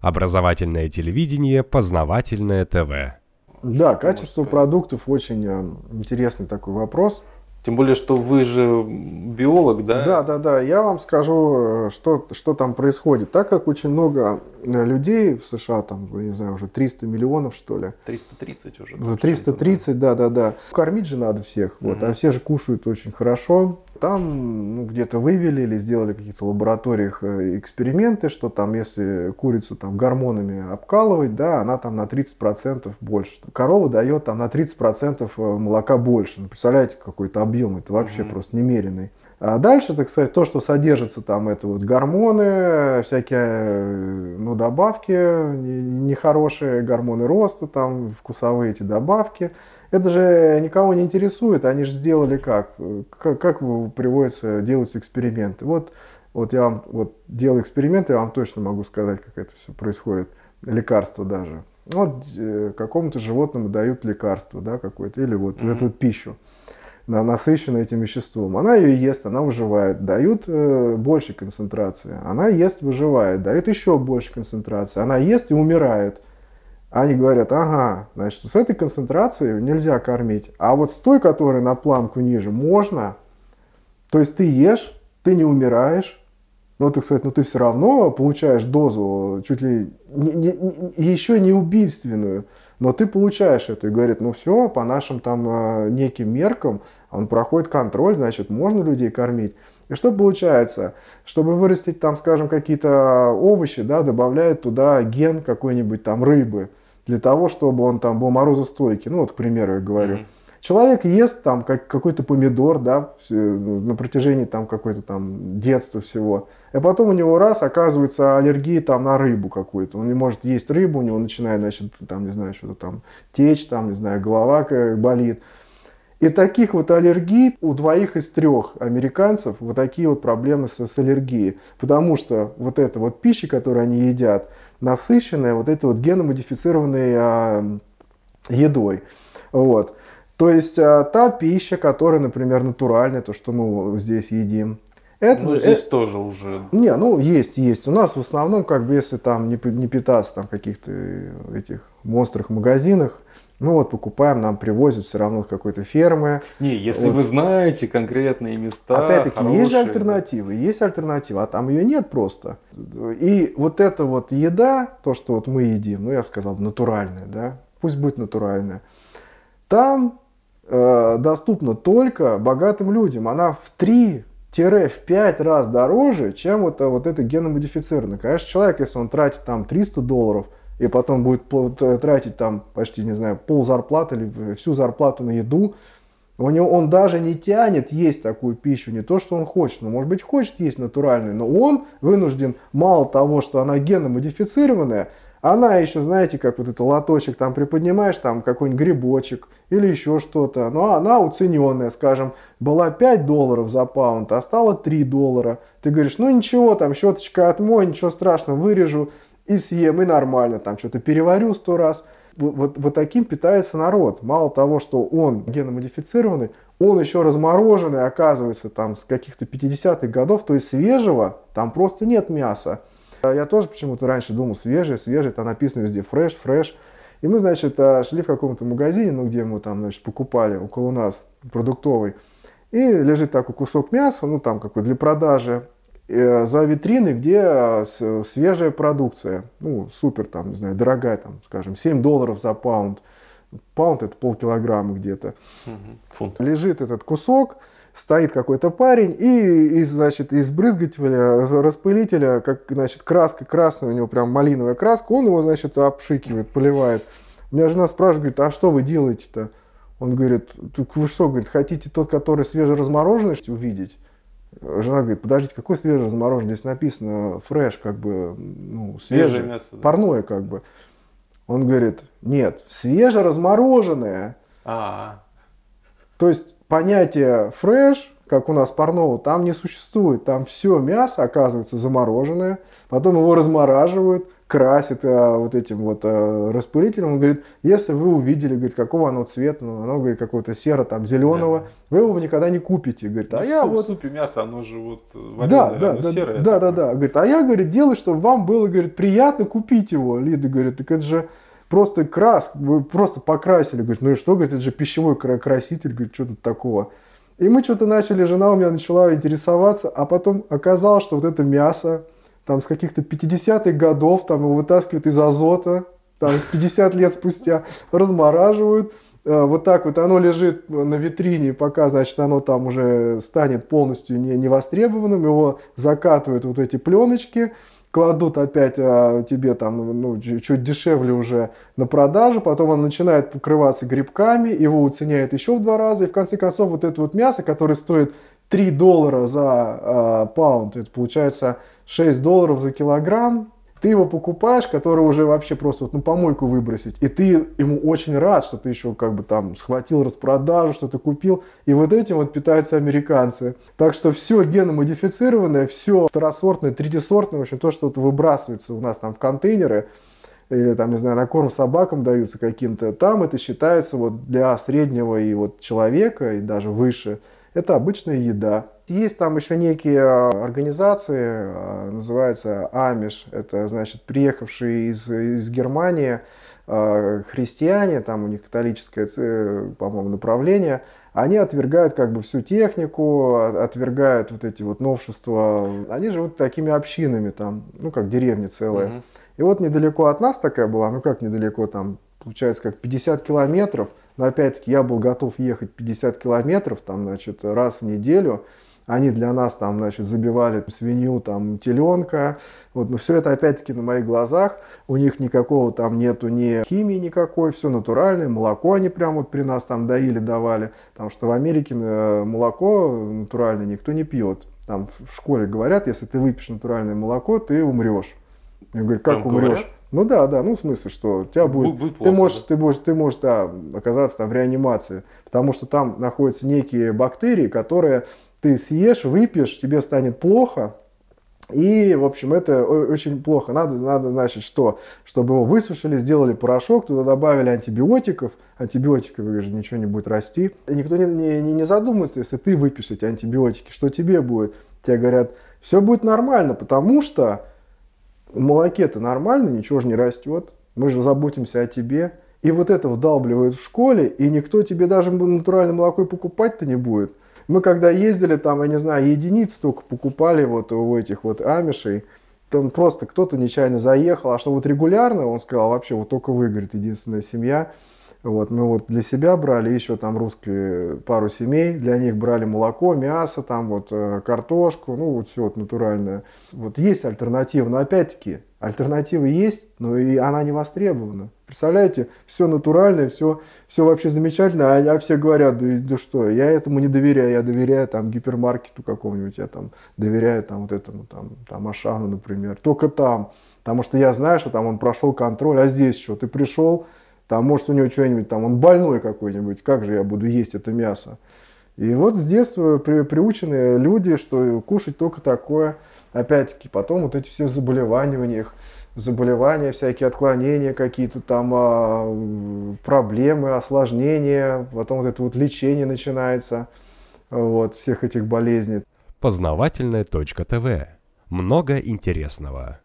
Образовательное телевидение, познавательное ТВ. Да, качество продуктов очень э, интересный такой вопрос. Тем более, что вы же биолог, да? Да, да, да. Я вам скажу, э, что, что там происходит. Так как очень много э, людей в США, там, не знаю, уже 300 миллионов, что ли. 330 уже. 330, да, да, да. Кормить же надо всех, угу. вот, а все же кушают очень хорошо. Там ну, где-то вывели или сделали в каких-то лабораториях э, эксперименты, что там, если курицу там гормонами обкалывать, да, она там на 30% больше. Корова дает там на 30% э, молока больше. Ну, представляете, какой-то объем, это вообще mm-hmm. просто немеренный. А дальше, так сказать, то, что содержится там, это вот гормоны, всякие, э, ну, добавки нехорошие, гормоны роста, там, вкусовые эти добавки. Это же никого не интересует, они же сделали как? Как, как приводится, делаются эксперименты? Вот, вот я вам вот делаю эксперименты, я вам точно могу сказать, как это все происходит. Лекарства даже. Вот э, какому-то животному дают лекарство, да, какое-то, или вот mm-hmm. эту пищу на, насыщенная этим веществом. Она ее ест, она выживает. Дают э, больше концентрации. Она ест, выживает. Дают еще больше концентрации. Она ест и умирает. Они говорят, ага, значит, с этой концентрацией нельзя кормить. А вот с той, которая на планку ниже, можно. То есть ты ешь, ты не умираешь, но, так сказать, ну ты все равно получаешь дозу чуть ли не, не, не, еще не убийственную, но ты получаешь это и говорит, ну все, по нашим там э, неким меркам он проходит контроль, значит, можно людей кормить. И что получается? Чтобы вырастить там, скажем, какие-то овощи, да, добавляют туда ген какой-нибудь там рыбы, для того, чтобы он там был морозостойкий. Ну вот, к примеру, я говорю. Mm-hmm. Человек ест там как, какой-то помидор, да, на протяжении там какой-то там детства всего. И потом у него раз оказывается аллергия там на рыбу какую-то. Он не может есть рыбу, у него начинает, значит, там, не знаю, что-то там течь, там, не знаю, голова болит. И таких вот аллергий у двоих из трех американцев вот такие вот проблемы с, с аллергией. Потому что вот эта вот пища, которую они едят, насыщенная вот этой вот геномодифицированной а, едой. Вот. То есть а, та пища, которая, например, натуральная, то, что мы здесь едим, это, ну, здесь это, тоже уже. Не, ну есть, есть. У нас в основном, как бы, если там не, не питаться там каких-то этих монстрах магазинах, ну вот покупаем, нам привозят все равно с какой-то фермы. Не, если вот. вы знаете конкретные места. Опять-таки, хорошие, есть же альтернативы, да. есть альтернатива, а там ее нет просто. И вот эта вот еда, то, что вот мы едим, ну я бы сказал, натуральная, да, пусть будет натуральная, там э, доступна только богатым людям. Она в 3 в 5 раз дороже, чем вот, вот это геномодифицированное. Конечно, человек, если он тратит там 300 долларов – и потом будет тратить там почти, не знаю, пол зарплаты или всю зарплату на еду, у него, он даже не тянет есть такую пищу, не то, что он хочет, но, может быть, хочет есть натуральную, но он вынужден, мало того, что она геномодифицированная, она еще, знаете, как вот это лоточек там приподнимаешь, там какой-нибудь грибочек или еще что-то, но она уцененная, скажем, была 5 долларов за паунд, а стала 3 доллара. Ты говоришь, ну ничего, там щеточка отмой, ничего страшного, вырежу, и съем, и нормально, там что-то переварю сто раз. Вот, вот, вот таким питается народ. Мало того, что он геномодифицированный, он еще размороженный, оказывается, там с каких-то 50-х годов, то есть свежего там просто нет мяса. Я тоже почему-то раньше думал, свежее, свежее, там написано везде фреш, фреш. И мы, значит, э, шли в каком-то магазине, ну, где мы там, значит, покупали около нас продуктовый. И лежит такой кусок мяса, ну, там какой для продажи. Э, за витриной, где э, свежая продукция, ну, супер, там, не знаю, дорогая, там, скажем, 7 долларов за паунд. Паунд это полкилограмма где-то. Фунт. Лежит этот кусок, стоит какой-то парень и, и значит, из брызгателя, распылителя, как, значит, краска красная, у него прям малиновая краска, он его, значит, обшикивает, поливает. У меня жена спрашивает, говорит, а что вы делаете-то? Он говорит, вы что, говорит, хотите тот, который свежеразмороженный увидеть? Жена говорит, подождите, какой свежий размороженный? Здесь написано фреш, как бы, ну, свежее, свежее мясо, да? парное, как бы. Он говорит, нет, свежеразмороженное. А, То есть понятие фреш, как у нас парного, там не существует. Там все мясо оказывается замороженное, потом его размораживают, красит а, вот этим вот а, распылителем. Он говорит, если вы увидели, говорит, какого оно цвета, ну, оно, говорит, какого-то серо, там, зеленого, да. вы его никогда не купите. Говорит, а ну, я в вот... В супе мясо, оно же вот вареное, да, да, оно да, серое. Да, да, да. Говорит, а я, говорит, делаю, чтобы вам было, говорит, приятно купить его. Лида говорит, так это же просто крас, вы просто покрасили. Говорит, ну и что, говорит, это же пищевой краситель, говорит, что тут такого. И мы что-то начали, жена у меня начала интересоваться, а потом оказалось, что вот это мясо, там с каких-то 50-х годов, там его вытаскивают из азота, там 50 лет спустя размораживают, э, вот так вот оно лежит на витрине, пока, значит, оно там уже станет полностью не, невостребованным, его закатывают вот эти пленочки, кладут опять а, тебе там ну, чуть дешевле уже на продажу, потом он начинает покрываться грибками, его уценяют еще в два раза, и в конце концов вот это вот мясо, которое стоит 3 доллара за а, паунд, это получается 6 долларов за килограмм, ты его покупаешь, который уже вообще просто вот на помойку выбросить, и ты ему очень рад, что ты еще как бы там схватил распродажу, что ты купил, и вот этим вот питаются американцы. Так что все геномодифицированное, все второсортное, третьесортное, в общем, то, что вот выбрасывается у нас там в контейнеры, или там, не знаю, на корм собакам даются каким-то, там это считается вот для среднего и вот человека, и даже выше, это обычная еда. Есть там еще некие а, организации, а, называется Амиш, это значит приехавшие из, из Германии а, христиане, там у них католическое, по-моему, направление, они отвергают как бы всю технику, отвергают вот эти вот новшества. Они живут такими общинами там, ну как деревни целые. Mm-hmm. И вот недалеко от нас такая была, ну как недалеко, там получается как 50 километров, но опять-таки я был готов ехать 50 километров, там, значит, раз в неделю, они для нас там, значит, забивали свинью, там, теленка. Вот, но все это опять-таки на моих глазах. У них никакого там нету ни химии никакой, все натуральное. Молоко они прям вот при нас там доили, давали. Потому что в Америке э, молоко натуральное никто не пьет. Там в школе говорят, если ты выпьешь натуральное молоко, ты умрешь. Я говорю, как Там умрешь? говорят? Ну да, да, ну в смысле, что у тебя будет, Будет ты плохо, можешь, да? ты можешь, ты можешь, да, оказаться там в реанимации, потому что там находятся некие бактерии, которые ты съешь, выпьешь, тебе станет плохо, и, в общем, это очень плохо. Надо, надо, значит, что? Чтобы его высушили, сделали порошок, туда добавили антибиотиков. Антибиотиков, же ничего не будет расти. И никто не, не, не задумается, если ты выпьешь эти антибиотики, что тебе будет? Тебе говорят, все будет нормально, потому что в молоке-то нормально, ничего же не растет. Мы же заботимся о тебе. И вот это вдалбливают в школе, и никто тебе даже натуральное молоко покупать-то не будет. Мы когда ездили там, я не знаю, единиц только покупали вот у этих вот амишей, там просто кто-то нечаянно заехал, а что вот регулярно, он сказал, вообще вот только вы, говорит, единственная семья. Вот, мы вот для себя брали еще там русские пару семей, для них брали молоко, мясо, там вот э, картошку, ну вот все вот натуральное. Вот есть альтернатива, но опять-таки альтернатива есть, но и она не востребована. Представляете, все натуральное, все, все вообще замечательно, а, а все говорят, да, да что, я этому не доверяю, я доверяю там гипермаркету какому-нибудь, я там доверяю там вот этому, там, там Ашану, например, только там, потому что я знаю, что там он прошел контроль, а здесь что, ты пришел, там может у него что-нибудь, там он больной какой-нибудь, как же я буду есть это мясо? И вот с детства при, приучены люди, что кушать только такое, опять-таки, потом вот эти все заболевания у них, заболевания, всякие отклонения какие-то там, а, проблемы, осложнения, потом вот это вот лечение начинается, вот, всех этих болезней. Познавательная точка ТВ. Много интересного.